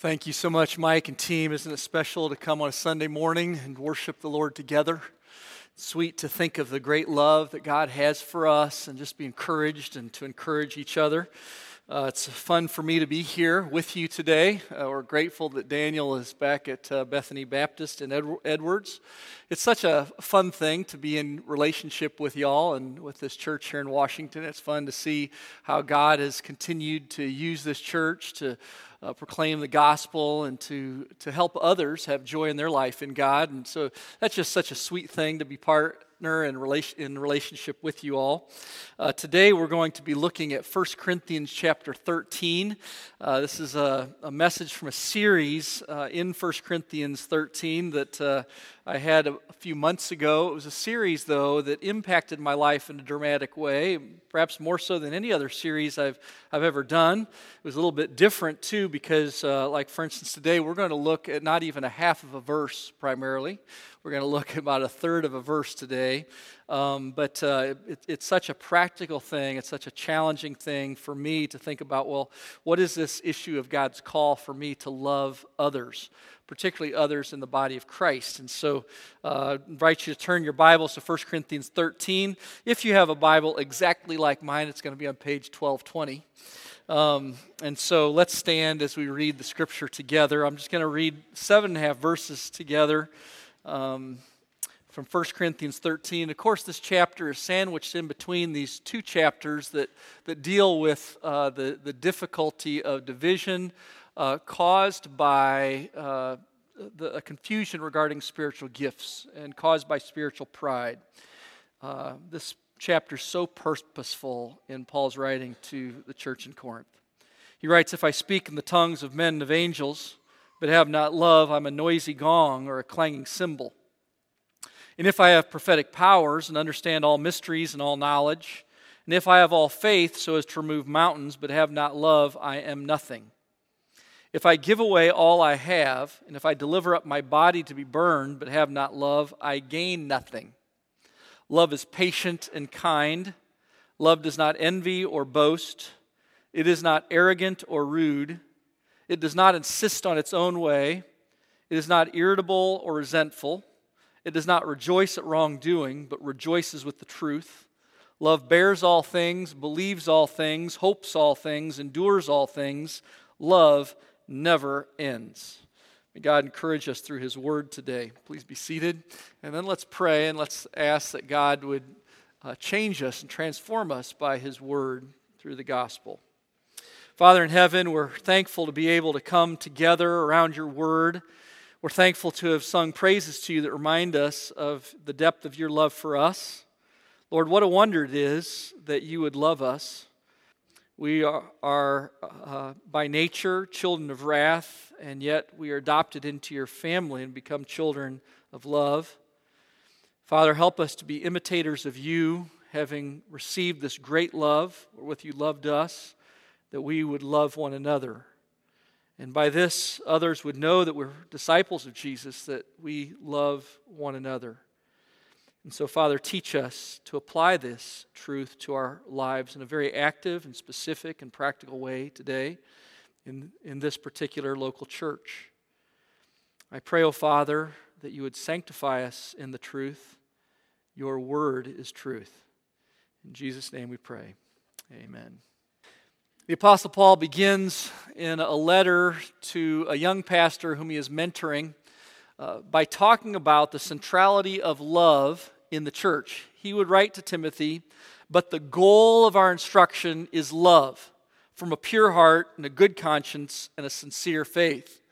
Thank you so much, Mike and team. Isn't it special to come on a Sunday morning and worship the Lord together? It's sweet to think of the great love that God has for us and just be encouraged and to encourage each other. Uh, it's fun for me to be here with you today. Uh, we're grateful that Daniel is back at uh, Bethany Baptist in Ed- Edwards. It's such a fun thing to be in relationship with y'all and with this church here in Washington. It's fun to see how God has continued to use this church to uh, proclaim the gospel and to, to help others have joy in their life in God. And so that's just such a sweet thing to be part partner in, relation, in relationship with you all. Uh, today we're going to be looking at 1 Corinthians chapter 13. Uh, this is a, a, message from a series uh, in 1 Corinthians 13 that uh, I had a, a, few months ago. It was a series, though, that impacted my life in a dramatic way, perhaps more so than any other series I've, I've ever done. It was a little bit different, too, because, uh, like, for instance, today we're going to look at not even a half of a verse primarily. We're going to look at about a third of a verse today. Um, but uh, it, it's such a practical thing, it's such a challenging thing for me to think about well, what is this issue of God's call for me to love others? particularly others in the body of Christ. And so uh, I invite you to turn your Bibles to 1 Corinthians 13. If you have a Bible exactly like mine, it's going to be on page 1220. Um, and so let's stand as we read the scripture together. I'm just going to read seven and a half verses together um, from 1 Corinthians 13. Of course, this chapter is sandwiched in between these two chapters that, that deal with uh, the, the difficulty of division uh, caused by uh, the, a confusion regarding spiritual gifts and caused by spiritual pride. Uh, this chapter is so purposeful in Paul's writing to the church in Corinth. He writes, If I speak in the tongues of men and of angels, but have not love, I'm a noisy gong or a clanging cymbal. And if I have prophetic powers and understand all mysteries and all knowledge, and if I have all faith so as to remove mountains, but have not love, I am nothing. If I give away all I have, and if I deliver up my body to be burned, but have not love, I gain nothing. Love is patient and kind. Love does not envy or boast. It is not arrogant or rude. It does not insist on its own way. It is not irritable or resentful. It does not rejoice at wrongdoing, but rejoices with the truth. Love bears all things, believes all things, hopes all things, endures all things. Love never ends. May God encourage us through His word today. Please be seated. And then let's pray and let's ask that God would uh, change us and transform us by His word through the gospel. Father in heaven, we're thankful to be able to come together around your word. We're thankful to have sung praises to you that remind us of the depth of your love for us. Lord, what a wonder it is that you would love us. We are, are uh, by nature children of wrath, and yet we are adopted into your family and become children of love. Father, help us to be imitators of you, having received this great love wherewith you loved us that we would love one another. And by this, others would know that we're disciples of Jesus, that we love one another. And so, Father, teach us to apply this truth to our lives in a very active and specific and practical way today in, in this particular local church. I pray, O oh Father, that you would sanctify us in the truth. Your word is truth. In Jesus' name we pray. Amen. The Apostle Paul begins in a letter to a young pastor whom he is mentoring uh, by talking about the centrality of love in the church. He would write to Timothy, But the goal of our instruction is love from a pure heart and a good conscience and a sincere faith.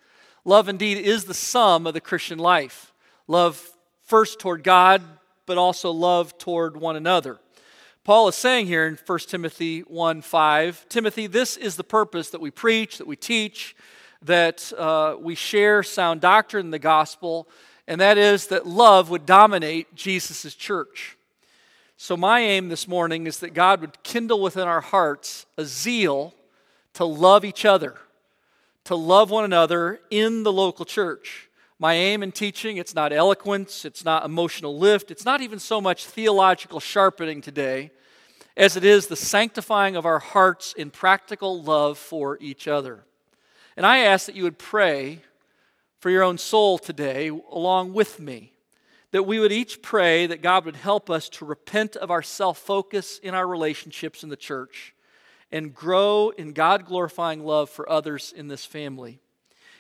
Love indeed is the sum of the Christian life. Love first toward God, but also love toward one another. Paul is saying here in 1 Timothy 1 5, Timothy, this is the purpose that we preach, that we teach, that uh, we share sound doctrine in the gospel, and that is that love would dominate Jesus' church. So, my aim this morning is that God would kindle within our hearts a zeal to love each other, to love one another in the local church. My aim in teaching, it's not eloquence, it's not emotional lift, it's not even so much theological sharpening today as it is the sanctifying of our hearts in practical love for each other. And I ask that you would pray for your own soul today along with me. That we would each pray that God would help us to repent of our self focus in our relationships in the church and grow in God glorifying love for others in this family.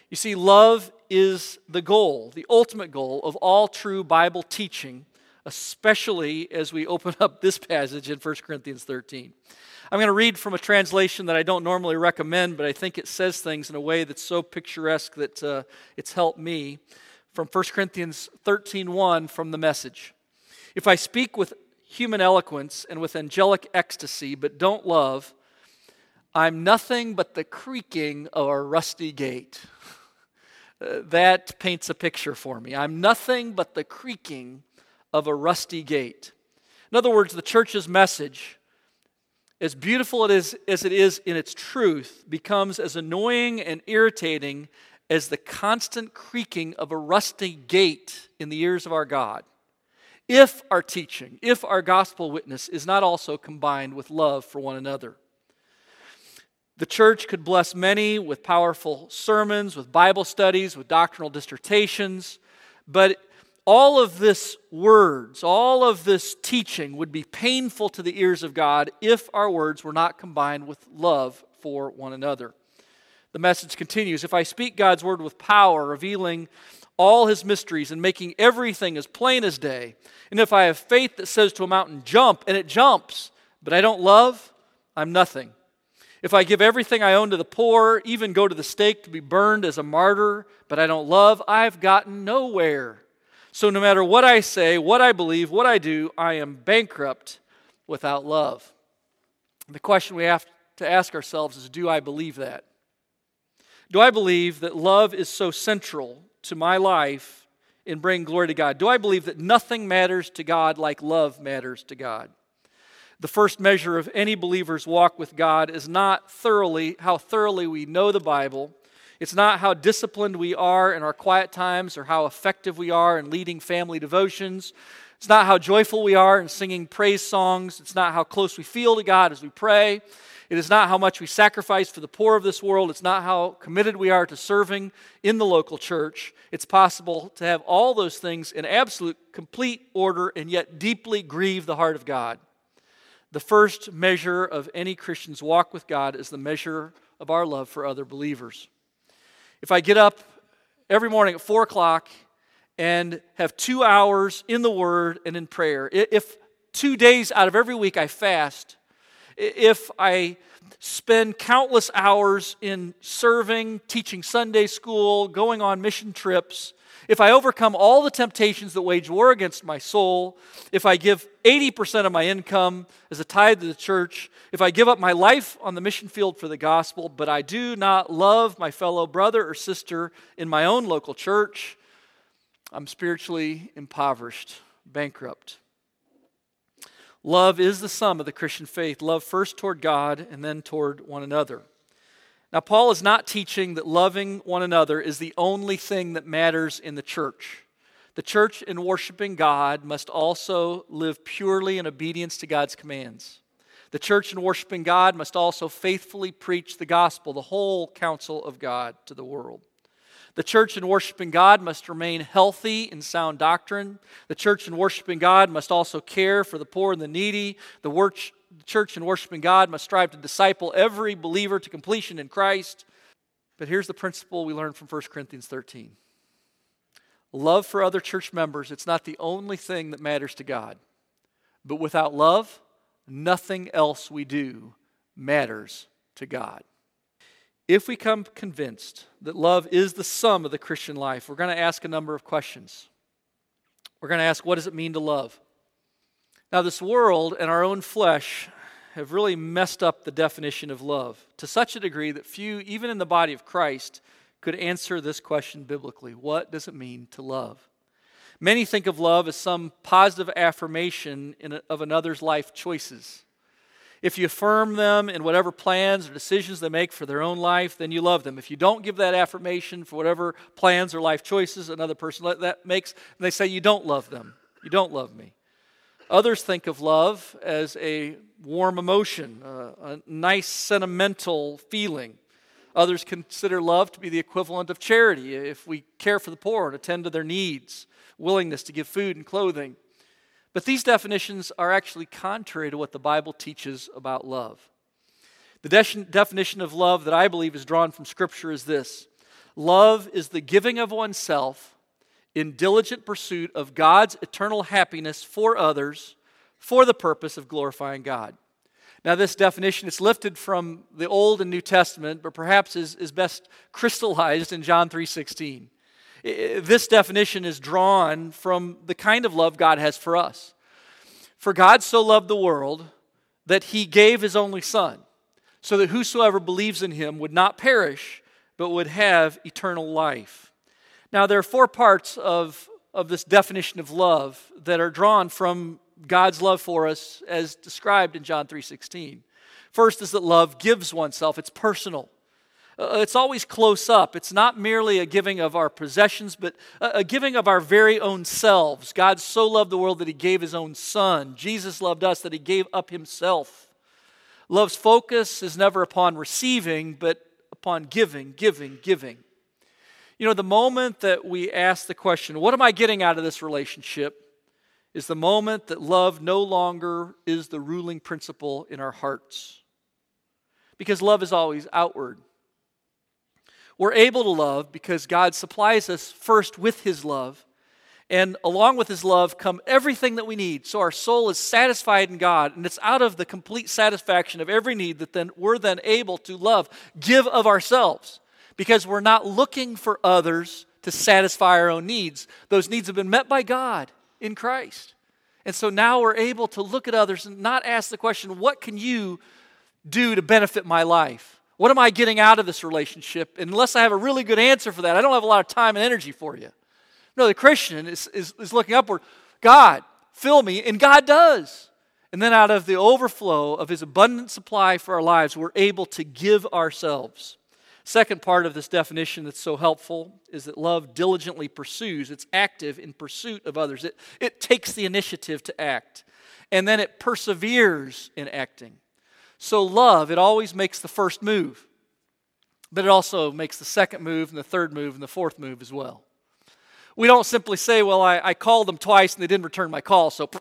You see, love is the goal, the ultimate goal of all true Bible teaching, especially as we open up this passage in 1 Corinthians 13. I'm going to read from a translation that I don't normally recommend, but I think it says things in a way that's so picturesque that uh, it's helped me. From 1 Corinthians 13:1 from the message. If I speak with human eloquence and with angelic ecstasy, but don't love, I'm nothing but the creaking of a rusty gate. That paints a picture for me. I'm nothing but the creaking of a rusty gate. In other words, the church's message as beautiful it is, as it is in its truth, becomes as annoying and irritating as the constant creaking of a rusty gate in the ears of our God. If our teaching, if our gospel witness is not also combined with love for one another. The church could bless many with powerful sermons, with Bible studies, with doctrinal dissertations, but all of this words, all of this teaching would be painful to the ears of God if our words were not combined with love for one another. The message continues If I speak God's word with power, revealing all his mysteries and making everything as plain as day, and if I have faith that says to a mountain, jump, and it jumps, but I don't love, I'm nothing. If I give everything I own to the poor, even go to the stake to be burned as a martyr, but I don't love, I've gotten nowhere. So, no matter what I say, what I believe, what I do, I am bankrupt without love. The question we have to ask ourselves is do I believe that? Do I believe that love is so central to my life in bringing glory to God? Do I believe that nothing matters to God like love matters to God? The first measure of any believer's walk with God is not thoroughly how thoroughly we know the Bible it's not how disciplined we are in our quiet times or how effective we are in leading family devotions. It's not how joyful we are in singing praise songs. It's not how close we feel to God as we pray. It is not how much we sacrifice for the poor of this world. It's not how committed we are to serving in the local church. It's possible to have all those things in absolute, complete order and yet deeply grieve the heart of God. The first measure of any Christian's walk with God is the measure of our love for other believers. If I get up every morning at 4 o'clock and have two hours in the Word and in prayer, if two days out of every week I fast, if I spend countless hours in serving, teaching Sunday school, going on mission trips, if I overcome all the temptations that wage war against my soul, if I give 80% of my income as a tithe to the church, if I give up my life on the mission field for the gospel, but I do not love my fellow brother or sister in my own local church, I'm spiritually impoverished, bankrupt. Love is the sum of the Christian faith love first toward God and then toward one another. Now, Paul is not teaching that loving one another is the only thing that matters in the church. The church, in worshiping God, must also live purely in obedience to God's commands. The church, in worshiping God, must also faithfully preach the gospel, the whole counsel of God, to the world. The church in worshiping God must remain healthy in sound doctrine. The church in worshiping God must also care for the poor and the needy. The the church in worshiping God must strive to disciple every believer to completion in Christ. But here's the principle we learn from 1 Corinthians 13 love for other church members, it's not the only thing that matters to God. But without love, nothing else we do matters to God. If we come convinced that love is the sum of the Christian life, we're going to ask a number of questions. We're going to ask, what does it mean to love? Now, this world and our own flesh have really messed up the definition of love to such a degree that few, even in the body of Christ, could answer this question biblically What does it mean to love? Many think of love as some positive affirmation a, of another's life choices. If you affirm them in whatever plans or decisions they make for their own life, then you love them. If you don't give that affirmation for whatever plans or life choices another person that makes, they say you don't love them. You don't love me. Others think of love as a warm emotion, uh, a nice sentimental feeling. Others consider love to be the equivalent of charity if we care for the poor and attend to their needs, willingness to give food and clothing. But these definitions are actually contrary to what the Bible teaches about love. The de- definition of love that I believe is drawn from Scripture is this love is the giving of oneself in diligent pursuit of God's eternal happiness for others for the purpose of glorifying God. Now, this definition is lifted from the Old and New Testament, but perhaps is, is best crystallized in John 3.16. This definition is drawn from the kind of love God has for us. For God so loved the world that he gave his only Son, so that whosoever believes in him would not perish, but would have eternal life. Now, there are four parts of, of this definition of love that are drawn from God's love for us as described in John 3:16. First is that love gives oneself, it's personal. Uh, it's always close up. It's not merely a giving of our possessions, but a, a giving of our very own selves. God so loved the world that he gave his own son. Jesus loved us that he gave up himself. Love's focus is never upon receiving, but upon giving, giving, giving. You know, the moment that we ask the question, what am I getting out of this relationship? is the moment that love no longer is the ruling principle in our hearts. Because love is always outward. We're able to love because God supplies us first with His love. And along with His love come everything that we need. So our soul is satisfied in God. And it's out of the complete satisfaction of every need that then we're then able to love, give of ourselves. Because we're not looking for others to satisfy our own needs. Those needs have been met by God in Christ. And so now we're able to look at others and not ask the question, what can you do to benefit my life? What am I getting out of this relationship? Unless I have a really good answer for that, I don't have a lot of time and energy for you. No, the Christian is, is, is looking upward. God, fill me, and God does. And then out of the overflow of his abundant supply for our lives, we're able to give ourselves. Second part of this definition that's so helpful is that love diligently pursues. It's active in pursuit of others. It, it takes the initiative to act. And then it perseveres in acting. So, love, it always makes the first move, but it also makes the second move and the third move and the fourth move as well. We don't simply say, Well, I, I called them twice and they didn't return my call, so.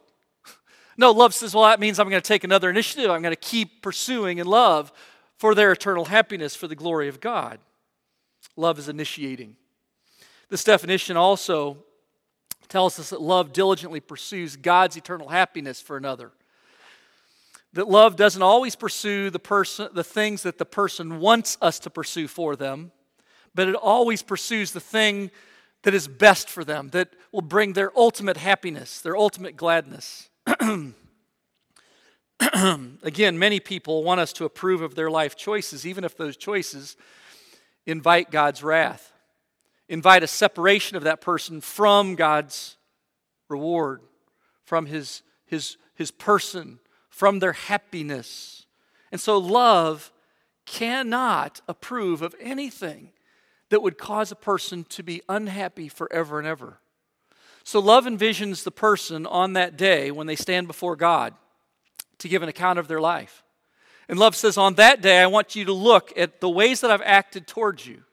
No, love says, Well, that means I'm going to take another initiative. I'm going to keep pursuing in love for their eternal happiness for the glory of God. Love is initiating. This definition also tells us that love diligently pursues God's eternal happiness for another. That love doesn't always pursue the person the things that the person wants us to pursue for them, but it always pursues the thing that is best for them, that will bring their ultimate happiness, their ultimate gladness. Again, many people want us to approve of their life choices, even if those choices invite God's wrath, invite a separation of that person from God's reward, from his, his, his person, from their happiness. And so, love cannot approve of anything that would cause a person to be unhappy forever and ever. So, love envisions the person on that day when they stand before God to give an account of their life. And love says, On that day, I want you to look at the ways that I've acted towards you.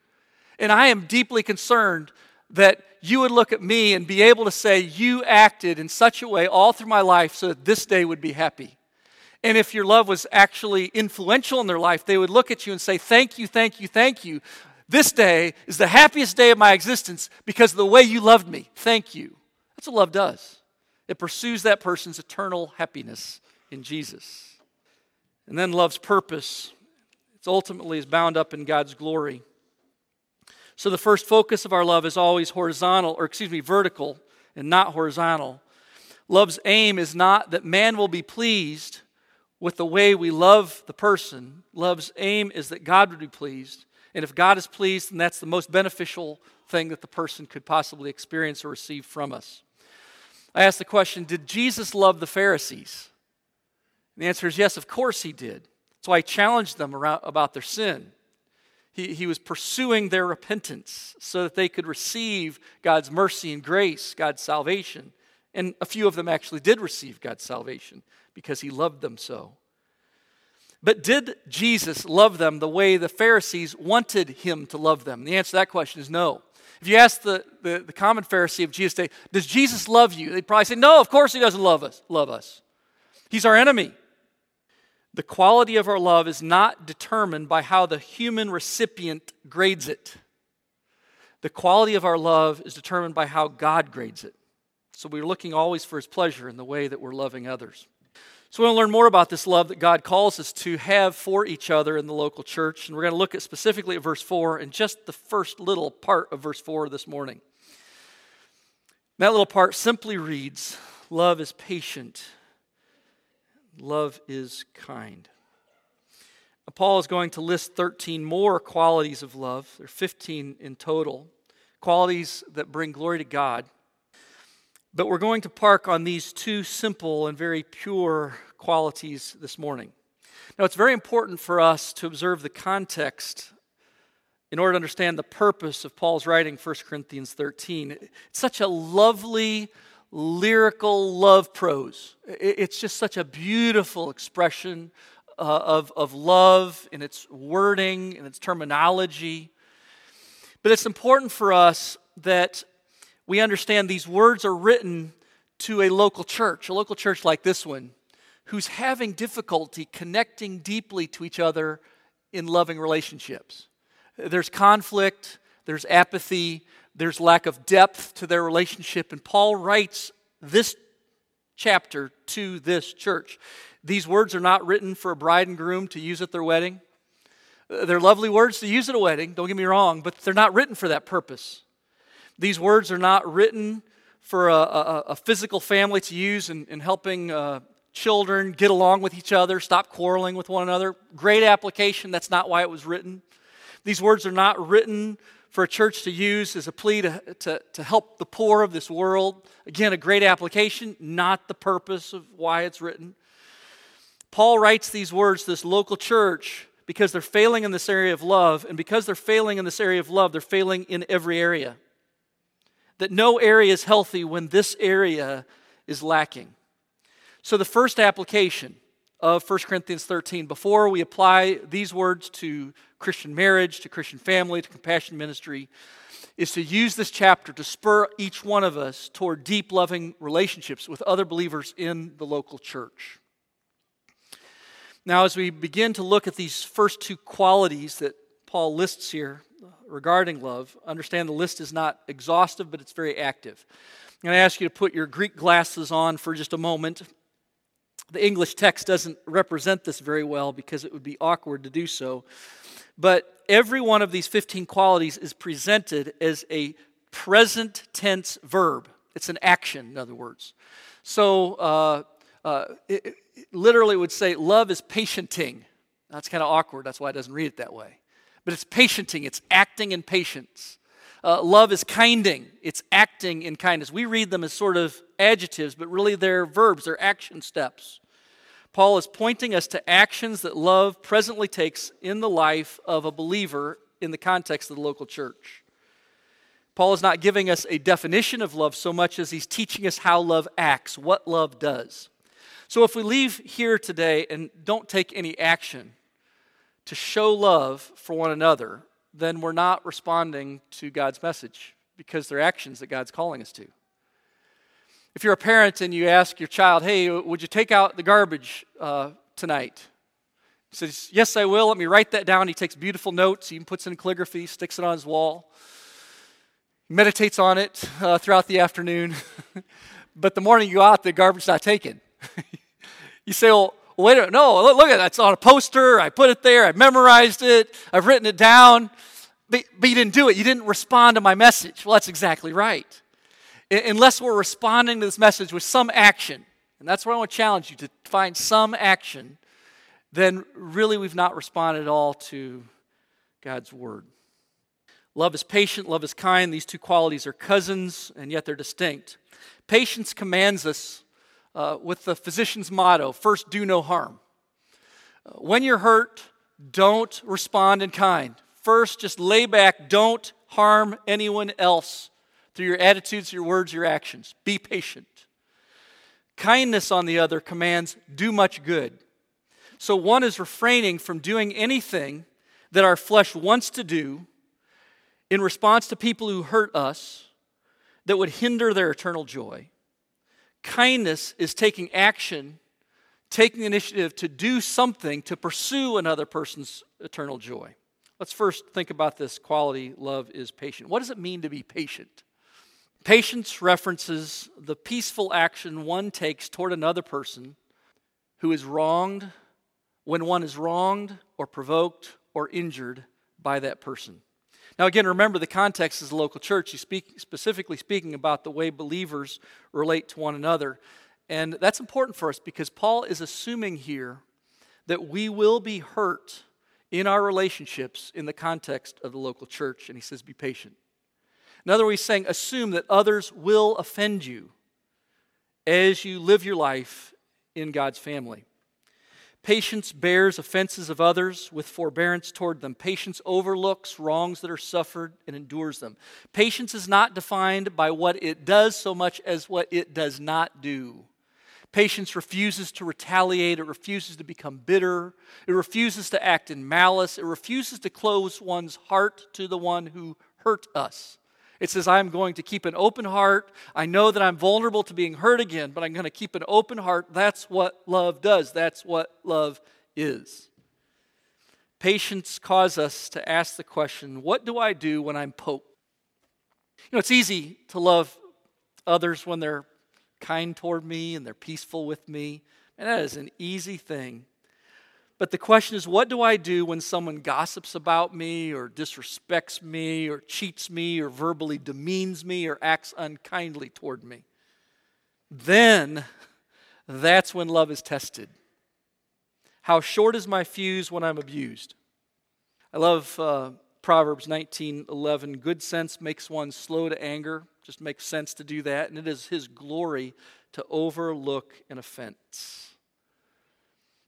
And I am deeply concerned that you would look at me and be able to say, You acted in such a way all through my life so that this day would be happy. And if your love was actually influential in their life, they would look at you and say, Thank you, thank you, thank you. This day is the happiest day of my existence because of the way you loved me. Thank you. That's what love does. It pursues that person's eternal happiness in Jesus. And then love's purpose, it's ultimately is bound up in God's glory. So the first focus of our love is always horizontal, or excuse me, vertical and not horizontal. Love's aim is not that man will be pleased with the way we love the person. Love's aim is that God would be pleased. And if God is pleased, then that's the most beneficial thing that the person could possibly experience or receive from us. I asked the question Did Jesus love the Pharisees? The answer is yes, of course he did. That's why he challenged them about their sin. He, he was pursuing their repentance so that they could receive God's mercy and grace, God's salvation. And a few of them actually did receive God's salvation because he loved them so. But did Jesus love them the way the Pharisees wanted him to love them? The answer to that question is no. If you ask the, the, the common Pharisee of Jesus day, does Jesus love you? They'd probably say, no, of course he doesn't love us. Love us. He's our enemy. The quality of our love is not determined by how the human recipient grades it. The quality of our love is determined by how God grades it. So we're looking always for his pleasure in the way that we're loving others. So we want to learn more about this love that God calls us to have for each other in the local church. And we're going to look at specifically at verse 4 and just the first little part of verse 4 this morning. That little part simply reads Love is patient, love is kind. Uh, Paul is going to list 13 more qualities of love. There are 15 in total, qualities that bring glory to God. But we're going to park on these two simple and very pure qualities this morning. Now, it's very important for us to observe the context in order to understand the purpose of Paul's writing 1 Corinthians 13. It's such a lovely, lyrical love prose. It's just such a beautiful expression uh, of, of love in its wording and its terminology. But it's important for us that we understand these words are written to a local church, a local church like this one, who's having difficulty connecting deeply to each other in loving relationships. There's conflict, there's apathy, there's lack of depth to their relationship. And Paul writes this chapter to this church. These words are not written for a bride and groom to use at their wedding. They're lovely words to use at a wedding, don't get me wrong, but they're not written for that purpose. These words are not written for a, a, a physical family to use in, in helping uh, children get along with each other, stop quarreling with one another. Great application. That's not why it was written. These words are not written for a church to use as a plea to, to, to help the poor of this world. Again, a great application, not the purpose of why it's written. Paul writes these words to this local church because they're failing in this area of love, and because they're failing in this area of love, they're failing in every area that no area is healthy when this area is lacking. So, the first application of 1 Corinthians 13, before we apply these words to Christian marriage, to Christian family, to compassion ministry, is to use this chapter to spur each one of us toward deep, loving relationships with other believers in the local church. Now, as we begin to look at these first two qualities that Paul lists here regarding love, understand the list is not exhaustive, but it's very active. I'm going to ask you to put your Greek glasses on for just a moment. The English text doesn't represent this very well because it would be awkward to do so. But every one of these 15 qualities is presented as a present tense verb. It's an action, in other words. So, uh, uh, it, it literally would say, love is patienting. That's kind of awkward. That's why it doesn't read it that way but it's patienting, it's acting in patience. Uh, love is kinding, it's acting in kindness. We read them as sort of adjectives, but really they're verbs, they're action steps. Paul is pointing us to actions that love presently takes in the life of a believer in the context of the local church. Paul is not giving us a definition of love so much as he's teaching us how love acts, what love does. So if we leave here today and don't take any action, to show love for one another, then we're not responding to God's message because they're actions that God's calling us to. If you're a parent and you ask your child, hey, would you take out the garbage uh, tonight? He says, yes, I will. Let me write that down. He takes beautiful notes. He even puts in calligraphy, sticks it on his wall. Meditates on it uh, throughout the afternoon. but the morning you go out, the garbage's not taken. you say, well, wait a minute, no, look, look at that. It's on a poster. I put it there. I memorized it. I've written it down. But, but you didn't do it. You didn't respond to my message. Well, that's exactly right. Unless we're responding to this message with some action, and that's where I want to challenge you to find some action, then really we've not responded at all to God's word. Love is patient, love is kind. These two qualities are cousins, and yet they're distinct. Patience commands us uh, with the physician's motto first, do no harm. Uh, when you're hurt, don't respond in kind. First, just lay back, don't harm anyone else through your attitudes, your words, your actions. Be patient. Kindness, on the other, commands do much good. So one is refraining from doing anything that our flesh wants to do in response to people who hurt us that would hinder their eternal joy. Kindness is taking action, taking initiative to do something to pursue another person's eternal joy. Let's first think about this quality love is patient. What does it mean to be patient? Patience references the peaceful action one takes toward another person who is wronged when one is wronged or provoked or injured by that person. Now, again, remember the context is the local church. He's speak, specifically speaking about the way believers relate to one another. And that's important for us because Paul is assuming here that we will be hurt in our relationships in the context of the local church. And he says, be patient. In other words, he's saying, assume that others will offend you as you live your life in God's family. Patience bears offenses of others with forbearance toward them. Patience overlooks wrongs that are suffered and endures them. Patience is not defined by what it does so much as what it does not do. Patience refuses to retaliate, it refuses to become bitter, it refuses to act in malice, it refuses to close one's heart to the one who hurt us. It says, I'm going to keep an open heart. I know that I'm vulnerable to being hurt again, but I'm going to keep an open heart. That's what love does, that's what love is. Patience causes us to ask the question what do I do when I'm poked? You know, it's easy to love others when they're kind toward me and they're peaceful with me. And that is an easy thing. But the question is, what do I do when someone gossips about me or disrespects me or cheats me or verbally demeans me or acts unkindly toward me? Then that's when love is tested. How short is my fuse when I'm abused? I love uh, Proverbs 19:11. Good sense makes one slow to anger. Just makes sense to do that, and it is His glory to overlook an offense.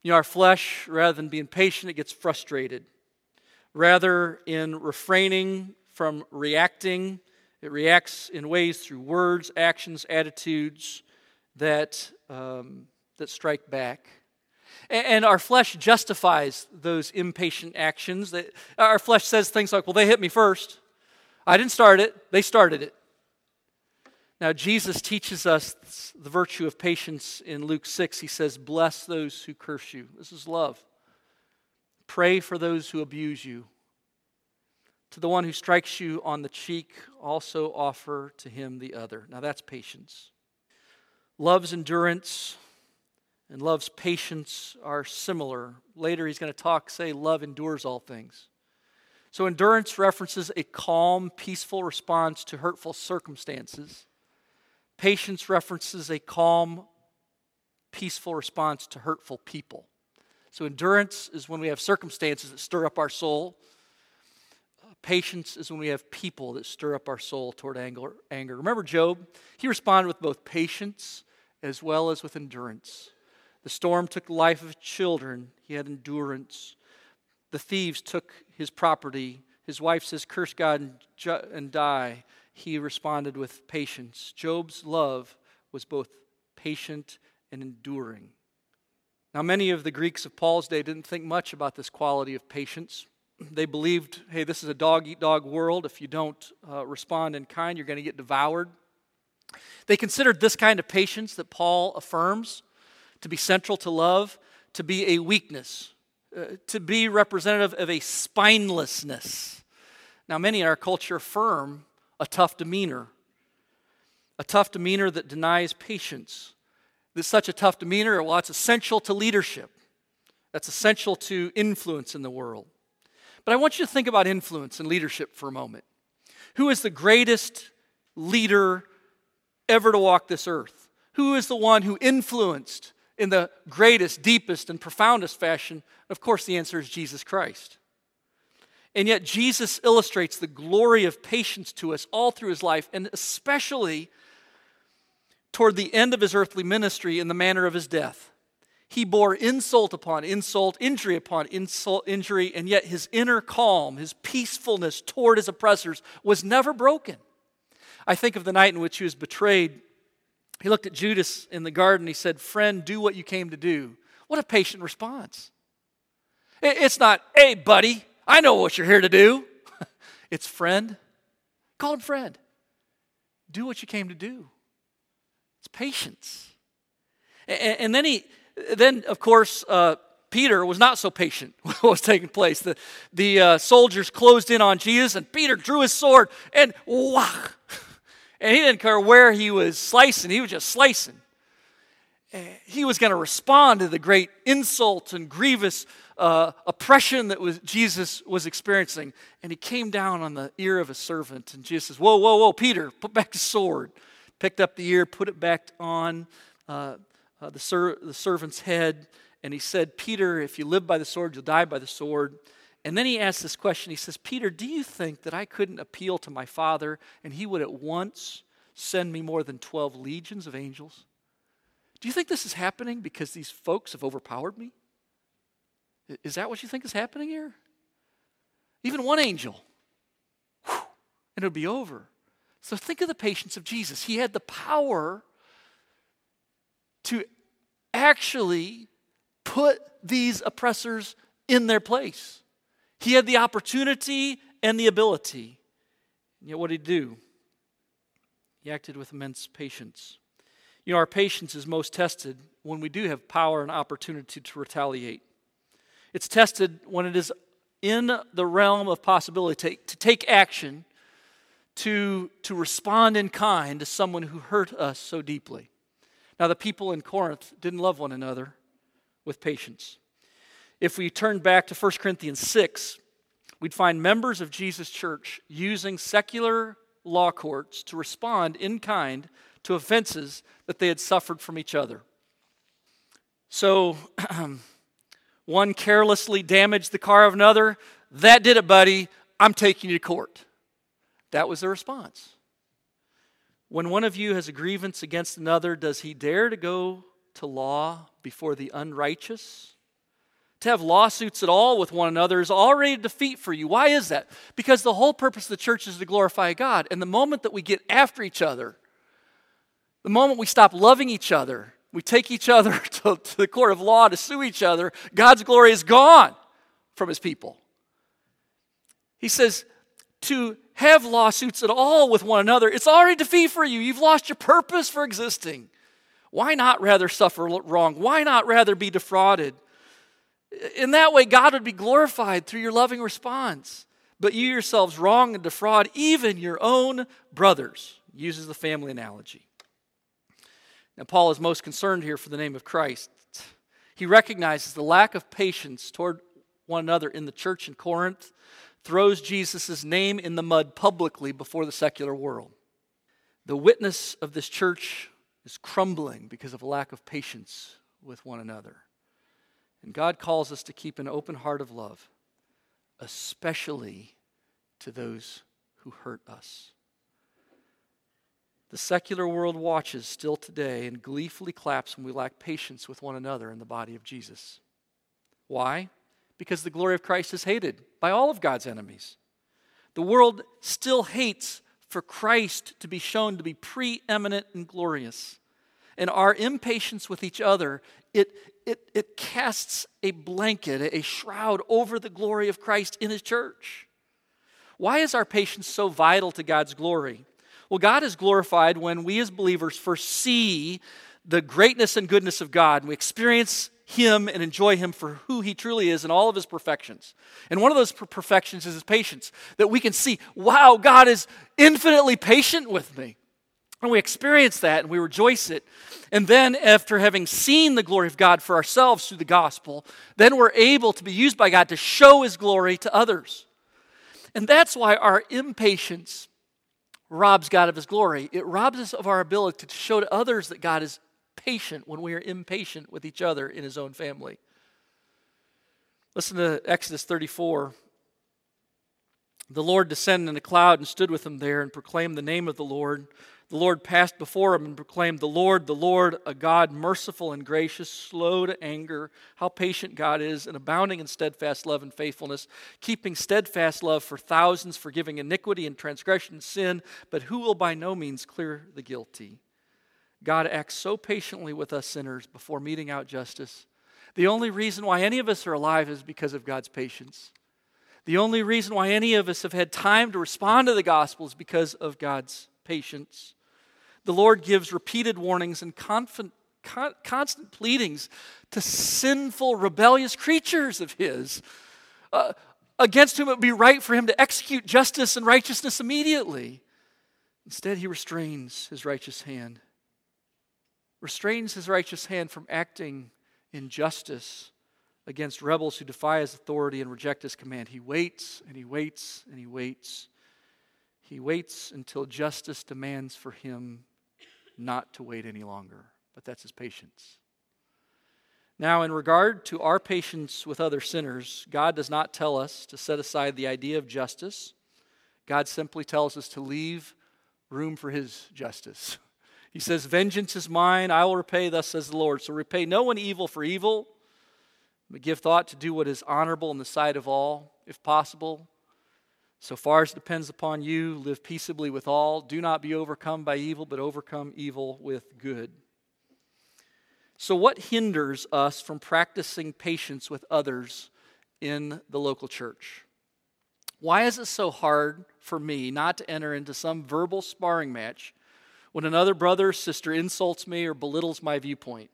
You know, our flesh, rather than being patient, it gets frustrated. Rather, in refraining from reacting, it reacts in ways through words, actions, attitudes that, um, that strike back. And, our flesh justifies those impatient actions. Our flesh says things like, well, they hit me first. I didn't start it, they started it. Now, Jesus teaches us the virtue of patience in Luke 6. He says, Bless those who curse you. This is love. Pray for those who abuse you. To the one who strikes you on the cheek, also offer to him the other. Now, that's patience. Love's endurance and love's patience are similar. Later, he's going to talk, say, love endures all things. So, endurance references a calm, peaceful response to hurtful circumstances. Patience references a calm, peaceful response to hurtful people. So, endurance is when we have circumstances that stir up our soul. Patience is when we have people that stir up our soul toward anger. Remember Job? He responded with both patience as well as with endurance. The storm took the life of children, he had endurance. The thieves took his property. His wife says, Curse God and die he responded with patience. Job's love was both patient and enduring. Now, many of the Greeks of Paul's day didn't think much about this quality of patience. They believed, hey, this is a dog eat dog world. If you don't uh, respond in kind, you're going to get devoured. They considered this kind of patience that Paul affirms to be central to love to be a weakness, uh, to be representative of a spinelessness. Now, many in our culture affirm a tough demeanor, a tough demeanor that denies patience. There's such a tough demeanor, well, it's essential to leadership. That's essential to influence in the world. But I want you to think about influence and leadership for a moment. Who is the greatest leader ever to walk this earth? Who is the one who influenced in the greatest, deepest, and profoundest fashion? Of course, the answer is Jesus Christ. And yet, Jesus illustrates the glory of patience to us all through his life, and especially toward the end of his earthly ministry in the manner of his death. He bore insult upon insult, injury upon insult, injury, and yet his inner calm, his peacefulness toward his oppressors was never broken. I think of the night in which he was betrayed. He looked at Judas in the garden. He said, Friend, do what you came to do. What a patient response. It's not, hey, buddy, I know what you're here to do. it's friend. Call him friend. Do what you came to do. It's patience. And, and then he, then of course, uh, Peter was not so patient what was taking place. The, the uh, soldiers closed in on Jesus, and Peter drew his sword and wah! And he didn't care where he was slicing, he was just slicing. He was going to respond to the great insult and grievous uh, oppression that was, Jesus was experiencing. And he came down on the ear of a servant, and Jesus says, Whoa, whoa, whoa, Peter, put back the sword. Picked up the ear, put it back on uh, uh, the, ser- the servant's head and he said, Peter, if you live by the sword, you'll die by the sword. And then he asked this question. He says, Peter, do you think that I couldn't appeal to my father and he would at once send me more than 12 legions of angels? Do you think this is happening because these folks have overpowered me? Is that what you think is happening here? Even one angel, whew, and it would be over. So think of the patience of Jesus. He had the power to actually put these oppressors in their place. He had the opportunity and the ability. And yet, what did he do? He acted with immense patience. You know, our patience is most tested when we do have power and opportunity to retaliate. It's tested when it is in the realm of possibility to, take action, to, to respond in kind to someone who hurt us so deeply. Now, the people in Corinth didn't love one another with patience. If we turn back to 1 Corinthians 6, we'd find members of Jesus' church using secular law courts to respond in kind to offenses that they had suffered from each other. So, one carelessly damaged the car of another. That did it, buddy. I'm taking you to court. That was the response. When one of you has a grievance against another, does he dare to go to law before the unrighteous? To have lawsuits at all with one another is already a defeat for you. Why is that? Because the whole purpose of the church is to glorify God. And the moment that we get after each other, the moment we stop loving each other, we take each other to, to the court of law to sue each other, God's glory is gone from his people. He says, to have lawsuits at all with one another, it's already defeat for you. You've lost your purpose for existing. Why not rather suffer wrong? Why not rather be defrauded? In that way, God would be glorified through your loving response. But you yourselves wrong and defraud even your own brothers. Uses the family analogy. Now, Paul is most concerned here for the name of Christ. He recognizes the lack of patience toward one another in the church in Corinth, throws Jesus' name in the mud publicly before the secular world. The witness of this church is crumbling because of a lack of patience with one another. And God calls us to keep an open heart of love, especially to those who hurt us. The secular world watches still today and gleefully claps when we lack patience with one another in the body of Jesus. Why? Because the glory of Christ is hated by all of God's enemies. The world still hates for Christ to be shown to be preeminent and glorious. And our impatience with each other, it, it, it casts a blanket, a shroud over the glory of Christ in His church. Why is our patience so vital to God's glory? Well, God is glorified when we as believers first see the greatness and goodness of God and we experience him and enjoy Him for who He truly is and all of His perfections. And one of those perfections is His patience, that we can see, wow, God is infinitely patient with me. And we experience that and we rejoice it. And then, after having seen the glory of God for ourselves through the gospel, then we're able to be used by God to show His glory to others. And that's why our impatience robs God of His glory. It robs us of our ability to show to others that God is patient when we are impatient with each other in his own family. Listen to Exodus 34. The Lord descended in a cloud and stood with them there and proclaimed the name of the Lord. The Lord passed before him and proclaimed, The Lord, the Lord, a God merciful and gracious, slow to anger. How patient God is, and abounding in steadfast love and faithfulness, keeping steadfast love for thousands, forgiving iniquity and transgression and sin, but who will by no means clear the guilty. God acts so patiently with us sinners before meting out justice The only reason why any of us are alive is because of God's patience. The only reason why any of us have had time to respond to the gospel is because of God's patience. The Lord gives repeated warnings and confident, con- constant pleadings to sinful, rebellious creatures of His, uh, against whom it would be right for Him to execute justice and righteousness immediately. Instead, He restrains His righteous hand, restrains His righteous hand from acting in justice against rebels who defy his authority and reject his command. He waits and he waits and he waits. He waits until justice demands for him not to wait any longer. But that's his patience. Now, in regard to our patience with other sinners, God does not tell us to set aside the idea of justice. God simply tells us to leave room for his justice. He says, Vengeance is mine, I will repay, thus says the Lord. So repay no one evil for evil, but give thought to do what is honorable in the sight of all, if possible. So far as it depends upon you, live peaceably with all. Do not be overcome by evil, but overcome evil with good. So, what hinders us from practicing patience with others in the local church? Why is it so hard for me not to enter into some verbal sparring match when another brother or sister insults me or belittles my viewpoint?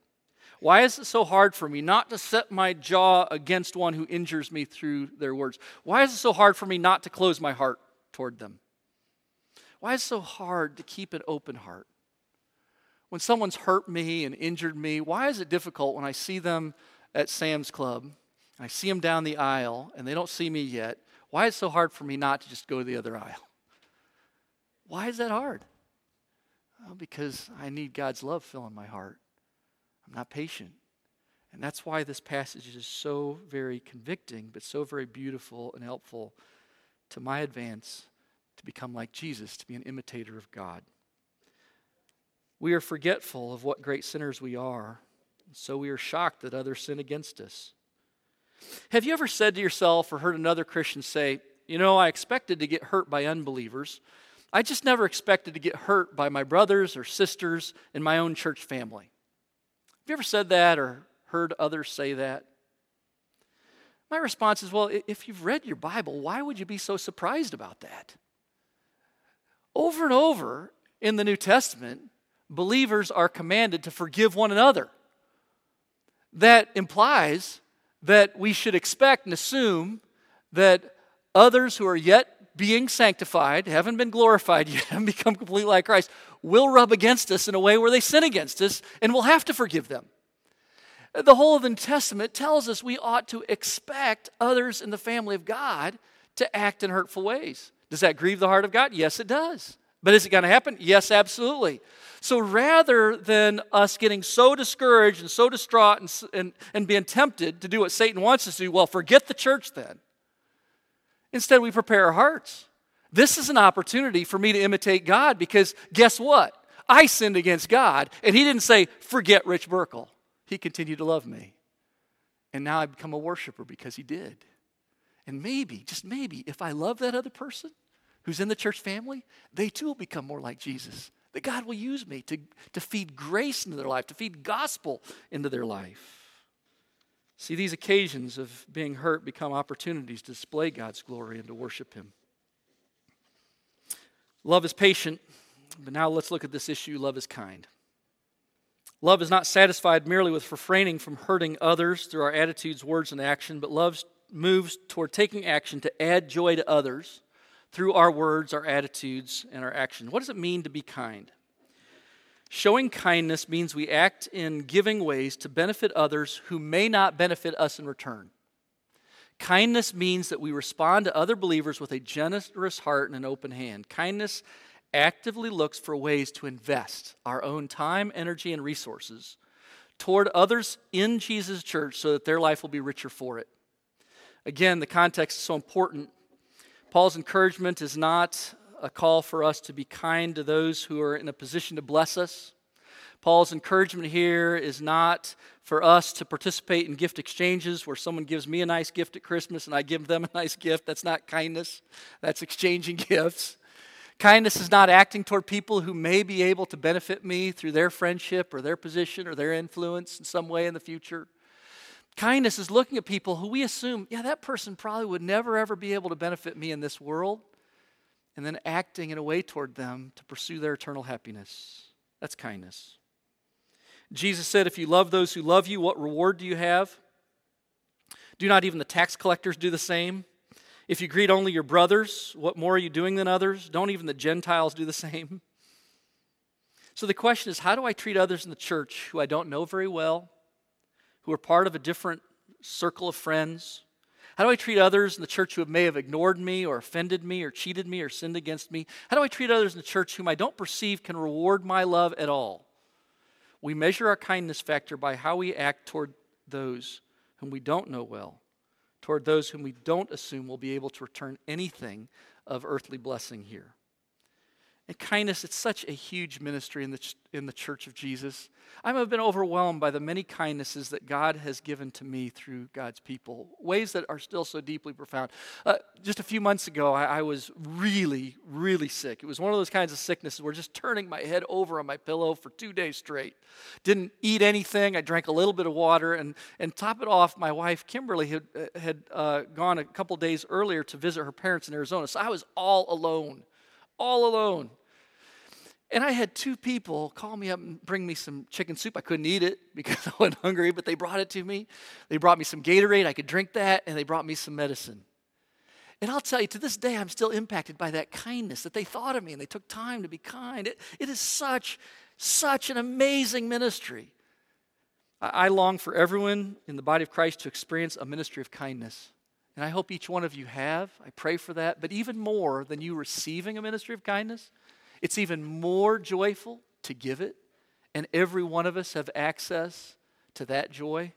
Why is it so hard for me not to set my jaw against one who injures me through their words? Why is it so hard for me not to close my heart toward them? Why is it so hard to keep an open heart? When someone's hurt me and injured me, why is it difficult when I see them at Sam's Club I see them down the aisle and they don't see me yet? Why is it so hard for me not to just go to the other aisle? Why is that hard? Well, because I need God's love filling my heart. I'm not patient. And that's why this passage is so very convicting, but so very beautiful and helpful to my advance to become like Jesus, to be an imitator of God. We are forgetful of what great sinners we are, so we are shocked that others sin against us. Have you ever said to yourself or heard another Christian say, You know, I expected to get hurt by unbelievers, I just never expected to get hurt by my brothers or sisters in my own church family. Have you ever said that or heard others say that? My response is well, if you've read your Bible, why would you be so surprised about that? Over and over in the New Testament, believers are commanded to forgive one another. That implies that we should expect and assume that others who are yet being sanctified, haven't been glorified yet, haven't become completely like Christ, will rub against us in a way where they sin against us, and we'll have to forgive them. The whole of the New Testament tells us we ought to expect others in the family of God to act in hurtful ways. Does that grieve the heart of God? Yes, it does. But is it going to happen? Yes, absolutely. So rather than us getting so discouraged and so distraught and, and, and being tempted to do what Satan wants us to do, well, forget the church then. Instead, we prepare our hearts. This is an opportunity for me to imitate God because guess what? I sinned against God, and He didn't say, forget Rich Burkle. He continued to love me. And now I become a worshiper because He did. And maybe, just maybe, if I love that other person who's in the church family, they too will become more like Jesus. That God will use me to, to feed grace into their life, to feed gospel into their life. See, these occasions of being hurt become opportunities to display God's glory and to worship Him. Love is patient, but now let's look at this issue love is kind. Love is not satisfied merely with refraining from hurting others through our attitudes, words, and action, but love moves toward taking action to add joy to others through our words, our attitudes, and our action. What does it mean to be kind? Showing kindness means we act in giving ways to benefit others who may not benefit us in return. Kindness means that we respond to other believers with a generous heart and an open hand. Kindness actively looks for ways to invest our own time, energy, and resources toward others in Jesus' church so that their life will be richer for it. Again, the context is so important. Paul's encouragement is not a call for us to be kind to those who are in a position to bless us. Paul's encouragement here is not for us to participate in gift exchanges where someone gives me a nice gift at Christmas and I give them a nice gift. That's not kindness, that's exchanging gifts. Kindness is not acting toward people who may be able to benefit me through their friendship or their position or their influence in some way in the future. Kindness is looking at people who we assume, yeah, that person probably would never ever be able to benefit me in this world, and then acting in a way toward them to pursue their eternal happiness. That's kindness. Jesus said, If you love those who love you, what reward do you have? Do not even the tax collectors do the same? If you greet only your brothers, what more are you doing than others? Don't even the Gentiles do the same? So the question is how do I treat others in the church who I don't know very well, who are part of a different circle of friends? How do I treat others in the church who may have ignored me or offended me or cheated me or sinned against me? How do I treat others in the church whom I don't perceive can reward my love at all? We measure our kindness factor by how we act toward those whom we don't know well, toward those whom we don't assume will be able to return anything of earthly blessing here. And kindness, it's such a huge ministry in the, ch- in the church of Jesus. I've been overwhelmed by the many kindnesses that God has given to me through God's people, ways that are still so deeply profound. Uh, just a few months ago, I, I, was really, really sick. It was one of those kinds of sicknesses where just turning my head over on my pillow for two days straight. Didn't eat anything. I drank a little bit of water. And, and top it off, my wife, Kimberly, had, uh, had uh, gone a couple days earlier to visit her parents in Arizona. So I was all alone all alone. And I had two people call me up and bring me some chicken soup. I couldn't eat it because I wasn't hungry, but they brought it to me. They brought me some Gatorade. I could drink that, and they brought me some medicine. And I'll tell you, to this day, I'm still impacted by that kindness that they thought of me and they took time to be kind. it, it is such, such an amazing ministry. I, I long for everyone in the body of Christ to experience a ministry of kindness. And I hope each one of you have. I pray for that. But even more than you receiving a ministry of kindness, it's even more joyful to give it. And every one of us have access to that joy.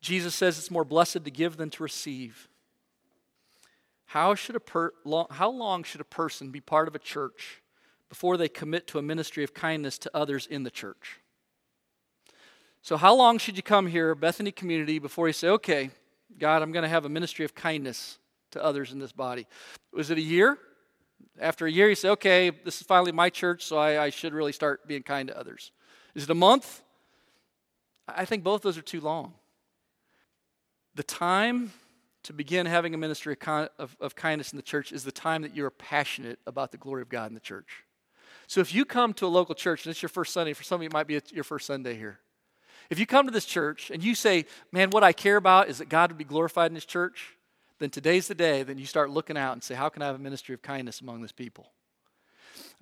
Jesus says it's more blessed to give than to receive. How, should a per, long, how long should a person be part of a church before they commit to a ministry of kindness to others in the church? So, how long should you come here, Bethany community, before you say, okay, God, I'm going to have a ministry of kindness to others in this body. Was it a year? After a year, you say, okay, this is finally my church, so I, I should really start being kind to others. Is it a month? I think both those are too long. The time to begin having a ministry of, of, of, kindness in the church is the time that you're passionate about the glory of God in the church. So if you come to a local church, and it's your first Sunday, for some of you it might be your first Sunday here. If you come to this church and you say, man, what I care about is that God would be glorified in this church, then today's the day then you start looking out and say, how can I have a ministry of kindness among this people?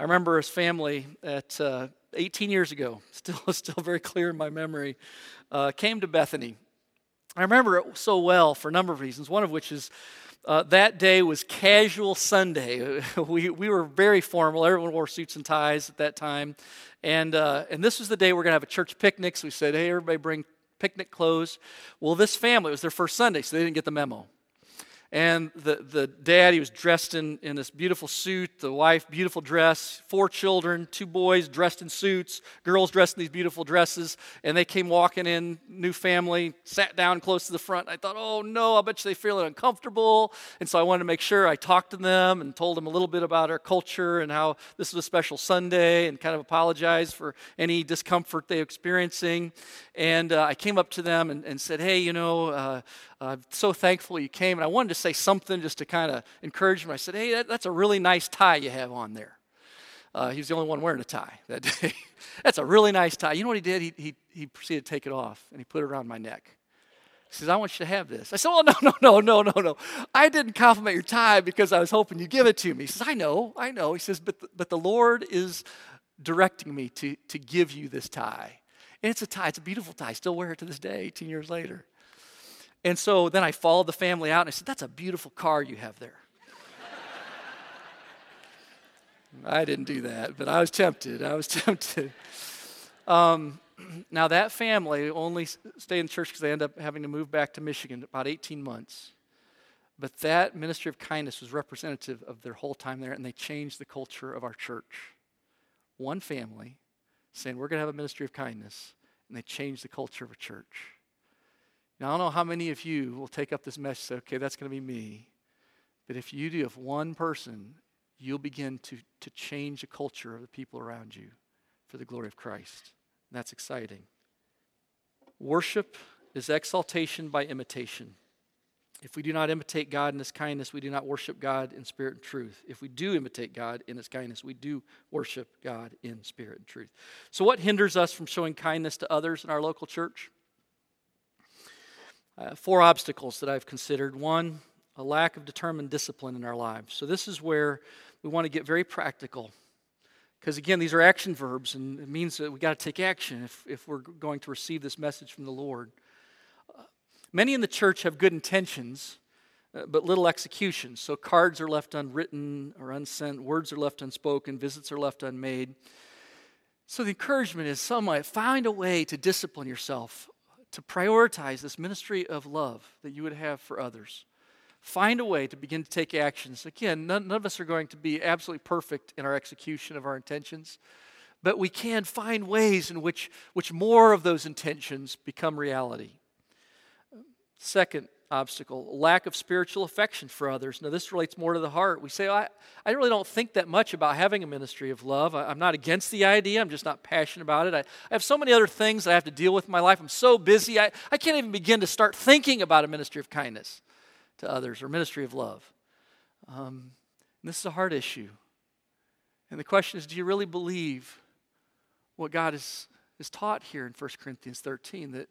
I remember his family at uh, 18 years ago, still, still very clear in my memory, uh, came to Bethany. I remember it so well for a number of reasons, one of which is uh, that day was casual Sunday. we, we were very formal. Everyone wore suits and ties at that time. And, uh, and this was the day we're going to have a church picnic. So we said, hey, everybody bring picnic clothes. Well, this family, it was their first Sunday, so they didn't get the memo. And the, the dad, he was dressed in, in this beautiful suit, the wife, beautiful dress, four children, two boys dressed in suits, girls dressed in these beautiful dresses. And they came walking in, new family, sat down close to the front. I thought, oh no, I bet you they feel uncomfortable. And so I wanted to make sure I talked to them and told them a little bit about our culture and how this was a special Sunday and kind of apologized for any discomfort they were experiencing. And uh, I came up to them and, and said, hey, you know, uh, I'm so thankful you came. And I wanted to say something just to kind of encourage him. I said, Hey, that, that's a really nice tie you have on there. Uh, he was the only one wearing a tie that day. that's a really nice tie. You know what he did? He, he, he proceeded to take it off and he put it around my neck. He says, I want you to have this. I said, Oh, no, no, no, no, no, no. I didn't compliment your tie because I was hoping you'd give it to me. He says, I know, I know. He says, But the, but the Lord is directing me to, to give you this tie. And it's a tie, it's a beautiful tie. I still wear it to this day, 18 years later. And so then I followed the family out and I said, That's a beautiful car you have there. I didn't do that, but I was tempted. I was tempted. Um, now, that family only stayed in church because they ended up having to move back to Michigan about 18 months. But that ministry of kindness was representative of their whole time there, and they changed the culture of our church. One family saying, We're going to have a ministry of kindness, and they changed the culture of a church. Now, I don't know how many of you will take up this message say, okay, that's going to be me. But if you do, if one person, you'll begin to, to change the culture of the people around you for the glory of Christ. And that's exciting. Worship is exaltation by imitation. If we do not imitate God in his kindness, we do not worship God in spirit and truth. If we do imitate God in his kindness, we do worship God in spirit and truth. So, what hinders us from showing kindness to others in our local church? Uh, four obstacles that I've considered. One, a lack of determined discipline in our lives. So, this is where we want to get very practical. Because again, these are action verbs, and it means that we've got to take action if, if we're going to receive this message from the Lord. Many in the church have good intentions, uh, but little execution. So cards are left unwritten or unsent, words are left unspoken, visits are left unmade. So the encouragement is somewhat find a way to discipline yourself, to prioritize this ministry of love that you would have for others. Find a way to begin to take actions. Again, none, none of us are going to be absolutely perfect in our execution of our intentions, but we can find ways in which, which more of those intentions become reality. Second obstacle, lack of spiritual affection for others. Now, this relates more to the heart. We say, oh, I, I really don't think that much about having a ministry of love. I, am not against the idea, I'm just not passionate about it. I, I, have so many other things I have to deal with in my life. I'm so busy, I, I can't even begin to start thinking about a ministry of kindness to others or ministry of love. Um, this is a hard issue. And the question is do you really believe what God has, has taught here in 1 Corinthians 13? That,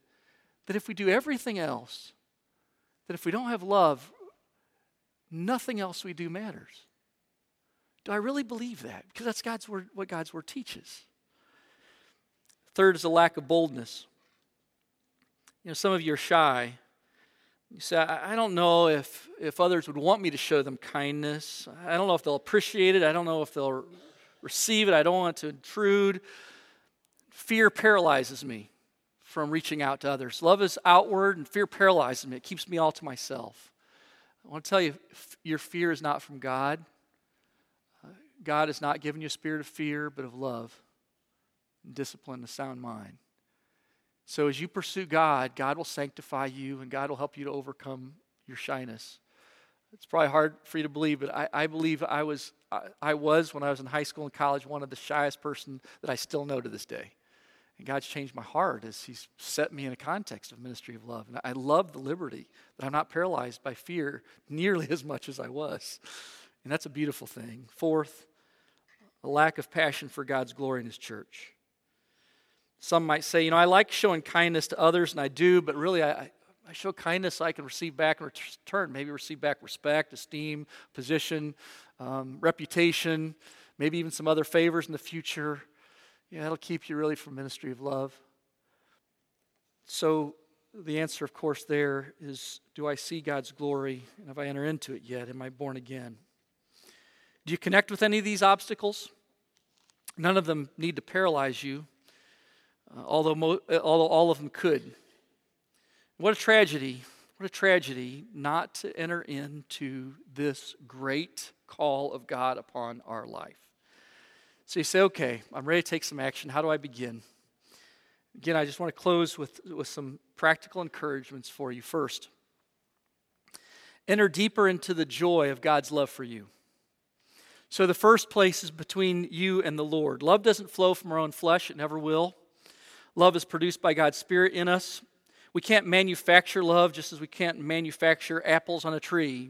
that if we do everything else, that if we don't have love, nothing else we do matters. Do I really believe that? Because that's God's word, what God's word teaches. Third is a lack of boldness. You know, some of you are shy. You say, I don't know if, if others would want me to show them kindness. I don't know if they'll appreciate it. I don't know if they'll receive it. I don't want to intrude. Fear paralyzes me from reaching out to others. Love is outward, and fear paralyzes me. It keeps me all to myself. I want to tell you, your fear is not from God. Uh, God has not given you a spirit of fear, but of love, and discipline, a sound mind. So as you pursue God, God will sanctify you, and God will help you to overcome your shyness. It's probably hard for you to believe, but I, I believe I was, I, I was, when I was in high school and college, one of the shyest person that I still know to this day. And God's changed my heart as He's set me in a context of ministry of love. And I love the liberty that I'm not paralyzed by fear nearly as much as I was. And that's a beautiful thing. Fourth, a lack of passion for God's glory in His church. Some might say, you know, I like showing kindness to others, and I do, but really I, I show kindness so I can receive back in return. Maybe receive back respect, esteem, position, um, reputation, maybe even some other favors in the future. Yeah, that'll keep you really from ministry of love. So, the answer, of course, there is do I see God's glory? And have I entered into it yet? Am I born again? Do you connect with any of these obstacles? None of them need to paralyze you, uh, although, mo- uh, although all of them could. What a tragedy. What a tragedy not to enter into this great call of God upon our life. So you say, okay, I'm ready to take some action. How do I begin? Again, I just want to close with, with some practical encouragements for you. First, enter deeper into the joy of God's love for you. So the first place is between you and the Lord. Love doesn't flow from our own flesh, it never will. Love is produced by God's Spirit in us. We can't manufacture love just as we can't manufacture apples on a tree.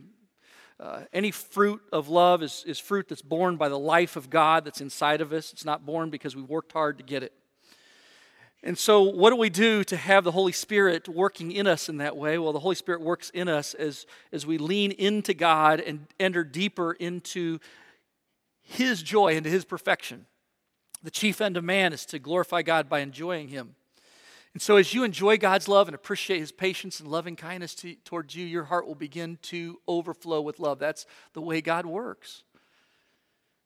Uh, any fruit of love is, is fruit that's born by the life of God that's inside of us. It's not born because we worked hard to get it. And so, what do we do to have the Holy Spirit working in us in that way? Well, the Holy Spirit works in us as, as we lean into God and enter deeper into His joy, into His perfection. The chief end of man is to glorify God by enjoying Him. And so, as you enjoy God's love and appreciate His patience and loving kindness to, towards you, your heart will begin to overflow with love. That's the way God works.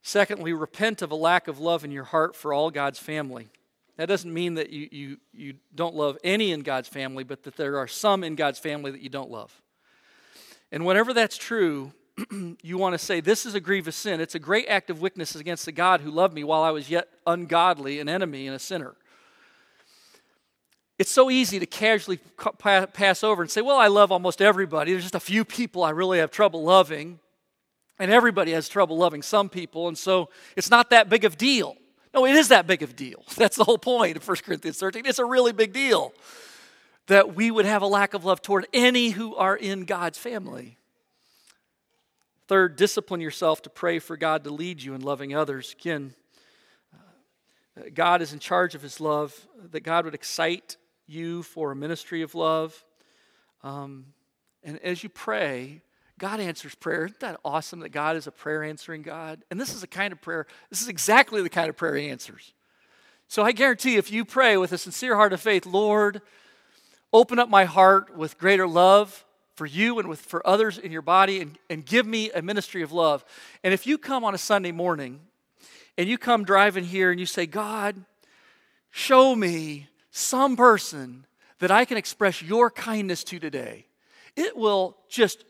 Secondly, repent of a lack of love in your heart for all God's family. That doesn't mean that you, you, you don't love any in God's family, but that there are some in God's family that you don't love. And whenever that's true, you want to say, This is a grievous sin. It's a great act of witness against the God who loved me while I was yet ungodly, an enemy, and a sinner. It's so easy to casually pass over and say, Well, I love almost everybody. There's just a few people I really have trouble loving. And everybody has trouble loving some people. And so it's not that big of a deal. No, it is that big of a deal. That's the whole point of 1 Corinthians 13. It's a really big deal. that we would have a lack of love toward any who are in God's family. Third, discipline yourself to pray for God to lead you in loving others. Again, uh, God is in charge of His love, that God would excite you for a ministry of love. Um, and as you pray, God answers prayer. Isn't that awesome that God is a prayer answering God? And this is the kind of prayer, this is exactly the kind of prayer He answers. So I guarantee if you pray with a sincere heart of faith, Lord, open up my heart with greater love for you and with, for others in your body and, and give me a ministry of love. And if you come on a Sunday morning and you come driving here and you say, God, show me some person that I can express your kindness to today, it will just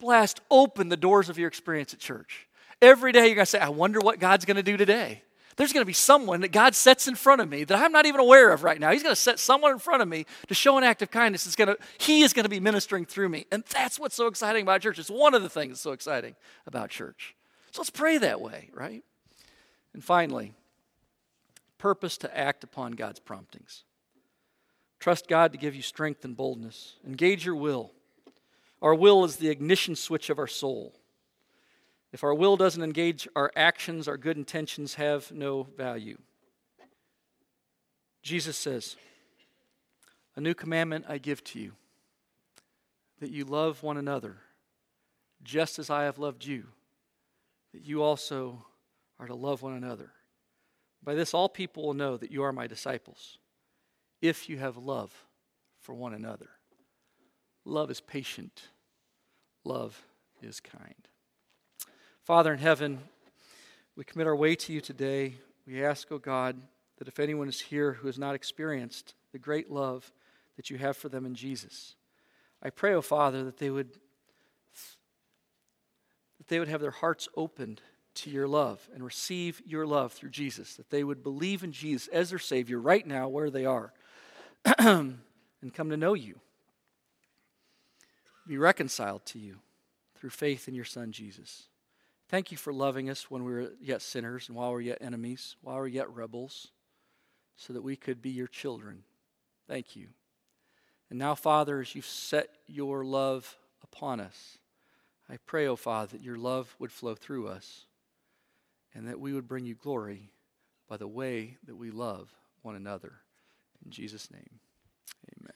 blast open the doors of your experience at church. Every day you're going to say, I wonder what God's going to do today. There's going to be someone that God sets in front of me that I'm not even aware of right now. He's going to set someone in front of me to show an act of kindness. It's going to, he is going to be ministering through me. And that's what's so exciting about church. It's one of the things that's so exciting about church. So let's pray that way, right? And finally, purpose to act upon God's promptings. Trust God to give you strength and boldness. Engage your will. Our will is the ignition switch of our soul. If our will doesn't engage our actions, our good intentions have no value. Jesus says, A new commandment I give to you, that you love one another, just as I have loved you, that you also are to love one another. By this, all people will know that you are my disciples, if you have love for one another. Love is patient, love is kind. Father in heaven, we commit our way to you today. We ask, O oh God, that if anyone is here who has not experienced the great love that you have for them in Jesus, I pray, O oh Father, that they would that they would have their hearts opened to your love and receive your love through Jesus, that they would believe in Jesus as their Savior right now where they are and come to know you be reconciled to you through faith in your Son, Jesus. Thank you for loving us when we were yet sinners and while we are yet enemies, while we are yet rebels, so that we could be your children. Thank you. And now, Father, as you've set your love upon us, I pray, O oh Father, that your love would flow through us and that we would bring you glory by the way that we love one another. In Jesus' name, amen.